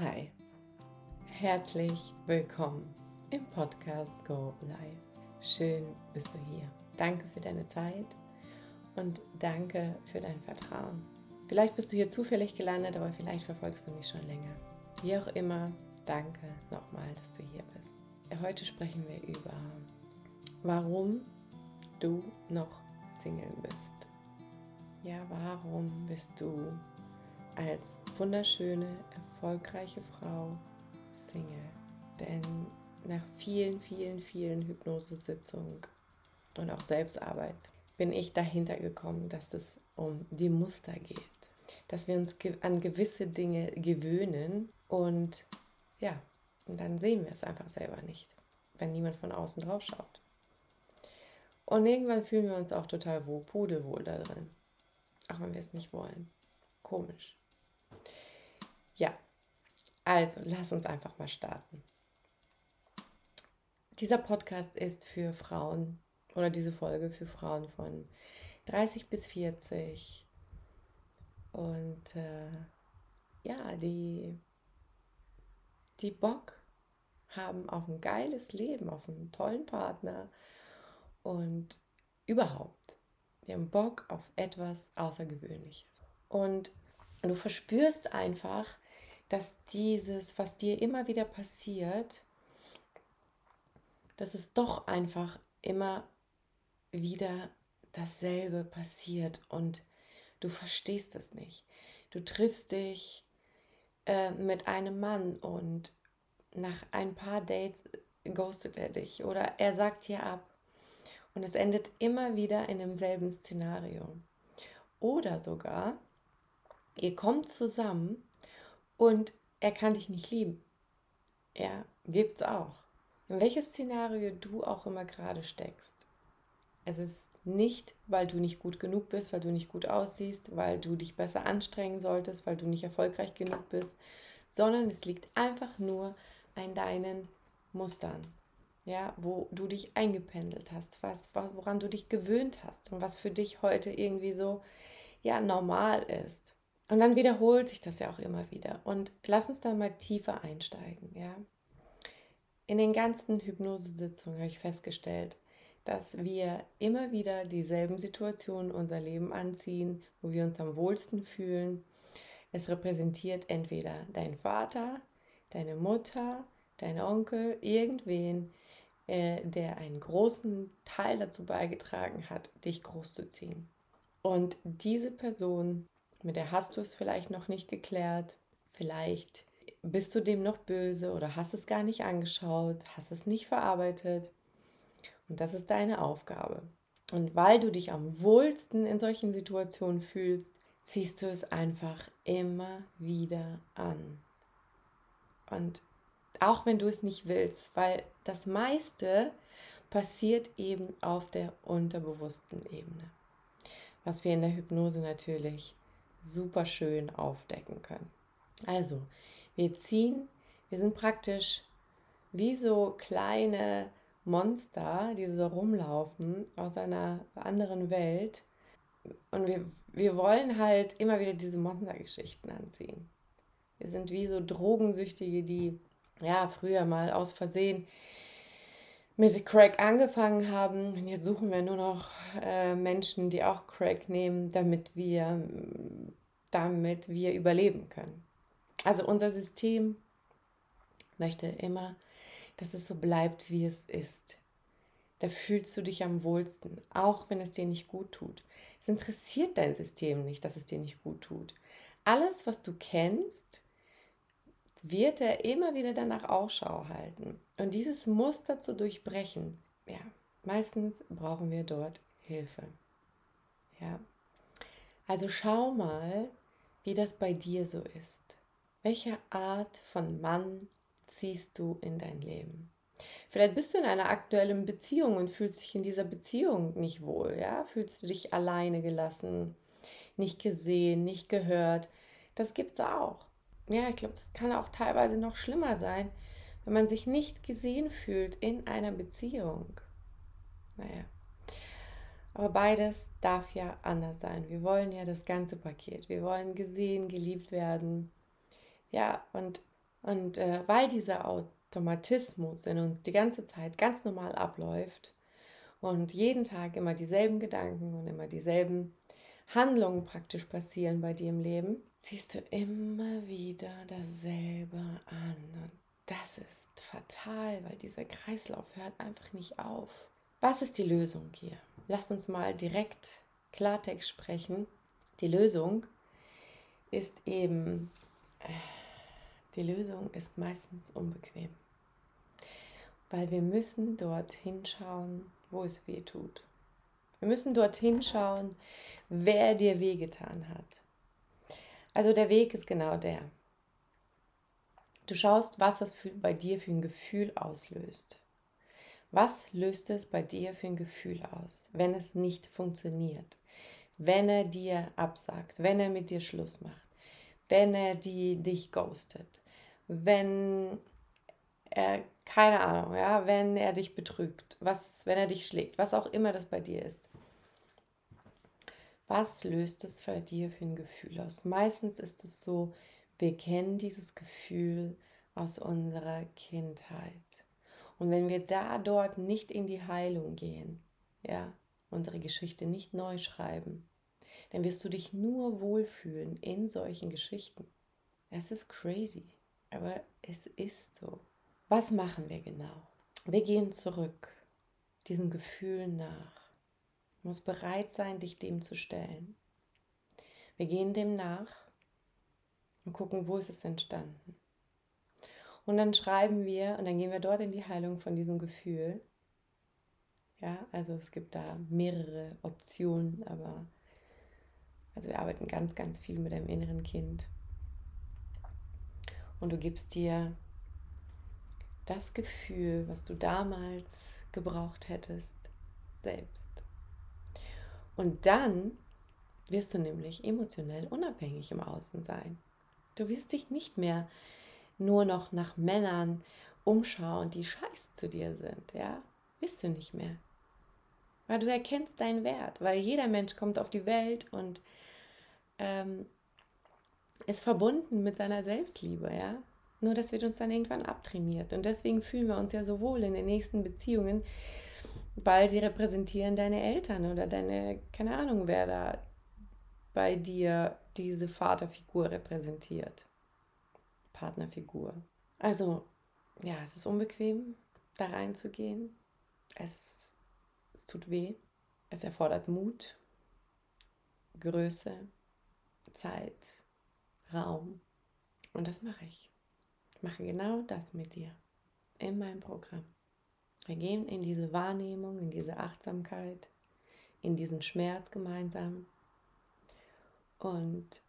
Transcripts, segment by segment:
Hi, herzlich willkommen im Podcast Go Live. Schön bist du hier. Danke für deine Zeit und danke für dein Vertrauen. Vielleicht bist du hier zufällig gelandet, aber vielleicht verfolgst du mich schon länger. Wie auch immer, danke nochmal, dass du hier bist. Heute sprechen wir über, warum du noch Single bist. Ja, warum bist du als wunderschöne, erfolgreiche Frau Single. Denn nach vielen, vielen, vielen Hypnosesitzungen und auch Selbstarbeit bin ich dahinter gekommen, dass es um die Muster geht. Dass wir uns an gewisse Dinge gewöhnen und ja, und dann sehen wir es einfach selber nicht, wenn niemand von außen drauf schaut. Und irgendwann fühlen wir uns auch total wohl, pudelwohl da drin. Auch wenn wir es nicht wollen. Komisch. Ja, also lass uns einfach mal starten. Dieser Podcast ist für Frauen oder diese Folge für Frauen von 30 bis 40 und äh, ja, die, die Bock haben auf ein geiles Leben, auf einen tollen Partner und überhaupt, die haben Bock auf etwas Außergewöhnliches. Und du verspürst einfach, dass dieses, was dir immer wieder passiert, dass es doch einfach immer wieder dasselbe passiert und du verstehst es nicht. Du triffst dich äh, mit einem Mann und nach ein paar Dates ghostet er dich oder er sagt dir ab. Und es endet immer wieder in demselben Szenario. Oder sogar, ihr kommt zusammen und er kann dich nicht lieben. Ja, gibt's auch. In welches Szenario du auch immer gerade steckst. Es ist nicht, weil du nicht gut genug bist, weil du nicht gut aussiehst, weil du dich besser anstrengen solltest, weil du nicht erfolgreich genug bist, sondern es liegt einfach nur an deinen Mustern, ja, wo du dich eingependelt hast, was, woran du dich gewöhnt hast und was für dich heute irgendwie so ja normal ist. Und dann wiederholt sich das ja auch immer wieder. Und lass uns da mal tiefer einsteigen, ja. In den ganzen Hypnosesitzungen habe ich festgestellt, dass wir immer wieder dieselben Situationen unser Leben anziehen, wo wir uns am wohlsten fühlen. Es repräsentiert entweder dein Vater, deine Mutter, dein Onkel, irgendwen, äh, der einen großen Teil dazu beigetragen hat, dich großzuziehen. Und diese Person mit der hast du es vielleicht noch nicht geklärt. Vielleicht bist du dem noch böse oder hast es gar nicht angeschaut, hast es nicht verarbeitet. Und das ist deine Aufgabe. Und weil du dich am wohlsten in solchen Situationen fühlst, ziehst du es einfach immer wieder an. Und auch wenn du es nicht willst, weil das meiste passiert eben auf der unterbewussten Ebene. Was wir in der Hypnose natürlich super schön aufdecken können. Also, wir ziehen, wir sind praktisch wie so kleine Monster, die so rumlaufen aus einer anderen Welt. Und wir, wir wollen halt immer wieder diese Monstergeschichten anziehen. Wir sind wie so Drogensüchtige, die ja früher mal aus Versehen mit Crack angefangen haben. Und jetzt suchen wir nur noch äh, Menschen, die auch Crack nehmen, damit wir, damit wir überleben können. Also unser System möchte immer, dass es so bleibt, wie es ist. Da fühlst du dich am wohlsten, auch wenn es dir nicht gut tut. Es interessiert dein System nicht, dass es dir nicht gut tut. Alles, was du kennst, wird er immer wieder danach Ausschau halten. Und dieses Muster zu durchbrechen, ja, meistens brauchen wir dort Hilfe. Ja. Also schau mal, wie das bei dir so ist. Welche Art von Mann ziehst du in dein Leben? Vielleicht bist du in einer aktuellen Beziehung und fühlst dich in dieser Beziehung nicht wohl, ja? Fühlst du dich alleine gelassen, nicht gesehen, nicht gehört? Das gibt's auch ja, ich glaube, es kann auch teilweise noch schlimmer sein, wenn man sich nicht gesehen fühlt in einer Beziehung. Naja. Aber beides darf ja anders sein. Wir wollen ja das ganze Paket. Wir wollen gesehen, geliebt werden. Ja, und Und äh, weil dieser Automatismus in uns die ganze Zeit ganz normal abläuft und jeden Tag immer dieselben Gedanken und immer dieselben Handlungen praktisch passieren bei dir im Leben, siehst du immer wieder dasselbe an. Und das ist fatal, weil dieser Kreislauf hört einfach nicht auf. Was ist die Lösung hier? Lass uns mal direkt Klartext sprechen. Die Lösung ist eben, äh, die Lösung ist meistens unbequem. Weil wir müssen dort hinschauen, wo es weh tut. Wir müssen dorthin schauen, wer dir wehgetan hat. Also der Weg ist genau der. Du schaust, was das für, bei dir für ein Gefühl auslöst. Was löst es bei dir für ein Gefühl aus, wenn es nicht funktioniert? Wenn er dir absagt, wenn er mit dir Schluss macht, wenn er die, dich ghostet, wenn er, keine Ahnung, ja, wenn er dich betrügt, was, wenn er dich schlägt, was auch immer das bei dir ist. Was löst es bei dir für ein Gefühl aus? Meistens ist es so, wir kennen dieses Gefühl aus unserer Kindheit. Und wenn wir da dort nicht in die Heilung gehen, ja, unsere Geschichte nicht neu schreiben, dann wirst du dich nur wohlfühlen in solchen Geschichten. Es ist crazy, aber es ist so. Was machen wir genau? Wir gehen zurück, diesen Gefühlen nach. Du musst bereit sein, dich dem zu stellen. Wir gehen dem nach und gucken, wo ist es entstanden. Und dann schreiben wir und dann gehen wir dort in die Heilung von diesem Gefühl. Ja, also es gibt da mehrere Optionen, aber also wir arbeiten ganz, ganz viel mit deinem inneren Kind. Und du gibst dir das Gefühl, was du damals gebraucht hättest, selbst. Und dann wirst du nämlich emotionell unabhängig im Außen sein. Du wirst dich nicht mehr nur noch nach Männern umschauen, die scheiße zu dir sind, ja? Wirst du nicht mehr. Weil du erkennst deinen Wert, weil jeder Mensch kommt auf die Welt und ähm, ist verbunden mit seiner Selbstliebe, ja? Nur das wird uns dann irgendwann abtrainiert. Und deswegen fühlen wir uns ja so wohl in den nächsten Beziehungen, weil sie repräsentieren deine Eltern oder deine, keine Ahnung, wer da bei dir diese Vaterfigur repräsentiert. Partnerfigur. Also, ja, es ist unbequem, da reinzugehen. Es, es tut weh. Es erfordert Mut, Größe, Zeit, Raum. Und das mache ich. Mache genau das mit dir in meinem Programm. Wir gehen in diese Wahrnehmung, in diese Achtsamkeit, in diesen Schmerz gemeinsam und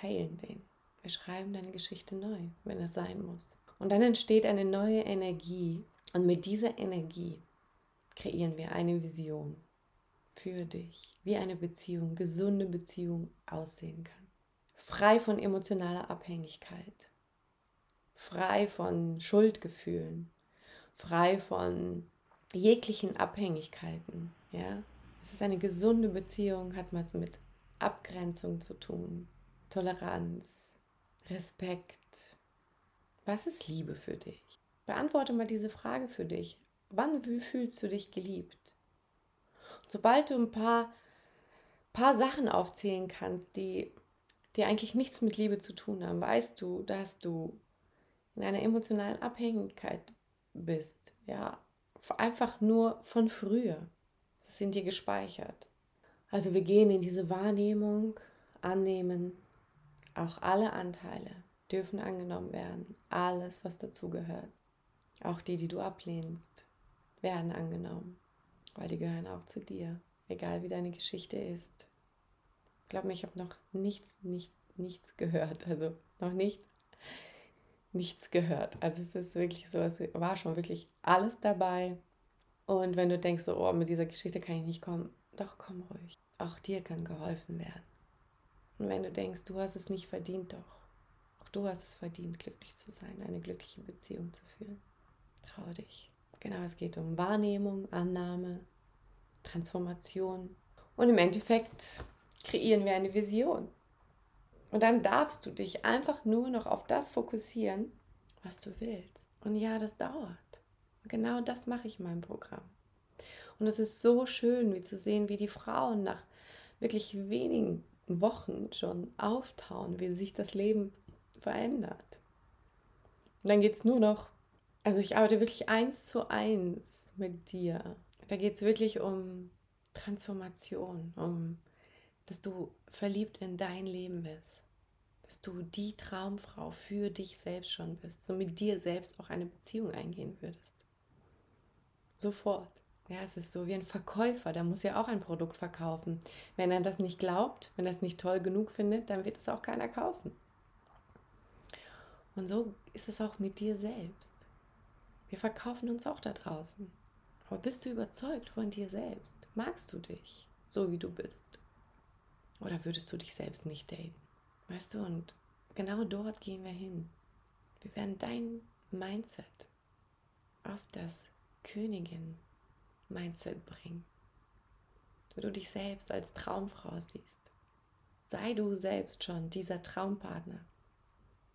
heilen den. Wir schreiben deine Geschichte neu, wenn es sein muss. Und dann entsteht eine neue Energie. Und mit dieser Energie kreieren wir eine Vision für dich, wie eine Beziehung, gesunde Beziehung aussehen kann. Frei von emotionaler Abhängigkeit, frei von Schuldgefühlen, frei von jeglichen Abhängigkeiten. Ja? Es ist eine gesunde Beziehung, hat was mit Abgrenzung zu tun, Toleranz, Respekt. Was ist Liebe für dich? Beantworte mal diese Frage für dich. Wann fühlst du dich geliebt? Und sobald du ein paar, paar Sachen aufzählen kannst, die, die eigentlich nichts mit Liebe zu tun haben, weißt du, dass du in einer emotionalen Abhängigkeit bist, ja, einfach nur von früher. Ist in dir gespeichert. Also wir gehen in diese Wahrnehmung, annehmen, auch alle Anteile dürfen angenommen werden, alles, was dazugehört. Auch die, die du ablehnst, werden angenommen, weil die gehören auch zu dir, egal wie deine Geschichte ist. Glaub mir, ich habe noch nichts, nicht, nichts gehört, also noch nicht nichts gehört. Also es ist wirklich so, es war schon wirklich alles dabei. Und wenn du denkst, so, oh, mit dieser Geschichte kann ich nicht kommen, doch komm ruhig. Auch dir kann geholfen werden. Und wenn du denkst, du hast es nicht verdient, doch. Auch du hast es verdient, glücklich zu sein, eine glückliche Beziehung zu führen. Trau dich. Genau, es geht um Wahrnehmung, Annahme, Transformation. Und im Endeffekt kreieren wir eine Vision. Und dann darfst du dich einfach nur noch auf das fokussieren, was du willst. Und ja, das dauert. Genau das mache ich in meinem Programm. Und es ist so schön, wie zu sehen, wie die Frauen nach wirklich wenigen Wochen schon auftauen, wie sich das Leben verändert. Und dann geht es nur noch, also ich arbeite wirklich eins zu eins mit dir. Da geht es wirklich um Transformation, um, dass du verliebt in dein Leben bist. Dass du die Traumfrau für dich selbst schon bist, so mit dir selbst auch eine Beziehung eingehen würdest. Sofort. Ja, es ist so wie ein Verkäufer, der muss ja auch ein Produkt verkaufen. Wenn er das nicht glaubt, wenn er es nicht toll genug findet, dann wird es auch keiner kaufen. Und so ist es auch mit dir selbst. Wir verkaufen uns auch da draußen. Aber bist du überzeugt von dir selbst? Magst du dich, so wie du bist? Oder würdest du dich selbst nicht daten? Weißt du, und genau dort gehen wir hin. Wir werden dein Mindset auf das Königin-Mindset bringen. Wo du dich selbst als Traumfrau siehst. Sei du selbst schon dieser Traumpartner,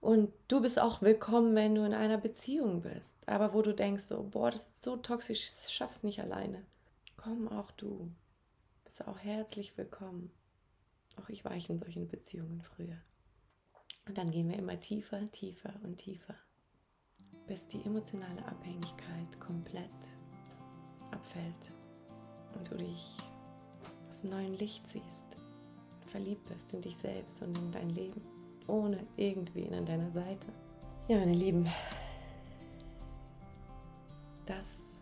und du bist auch willkommen, wenn du in einer Beziehung bist. Aber wo du denkst, so, boah, das ist so toxisch, das schaffst nicht alleine. Komm auch du. Bist auch herzlich willkommen. Auch ich war ich in solchen Beziehungen früher. Und dann gehen wir immer tiefer, tiefer und tiefer, bis die emotionale Abhängigkeit komplett abfällt und du dich aus neuem Licht siehst, verliebt bist in dich selbst und in dein Leben ohne irgendwen an deiner Seite. Ja, meine Lieben, das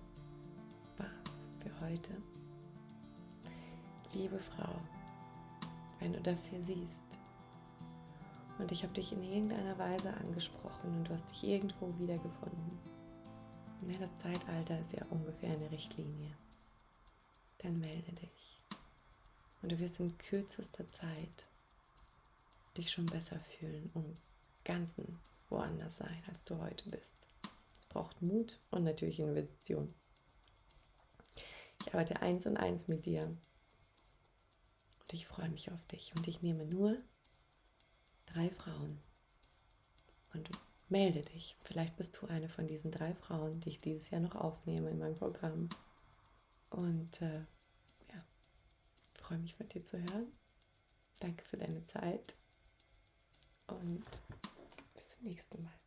war's für heute. Liebe Frau, wenn du das hier siehst und ich habe dich in irgendeiner Weise angesprochen und du hast dich irgendwo wiedergefunden, ja, das Zeitalter ist ja ungefähr eine Richtlinie, dann melde dich. Und du wirst in kürzester Zeit dich schon besser fühlen und ganzen woanders sein, als du heute bist. Es braucht Mut und natürlich Investition. Ich arbeite eins und eins mit dir ich freue mich auf dich und ich nehme nur drei Frauen und melde dich. Vielleicht bist du eine von diesen drei Frauen, die ich dieses Jahr noch aufnehme in meinem Programm. Und äh, ja, freue mich von dir zu hören. Danke für deine Zeit und bis zum nächsten Mal.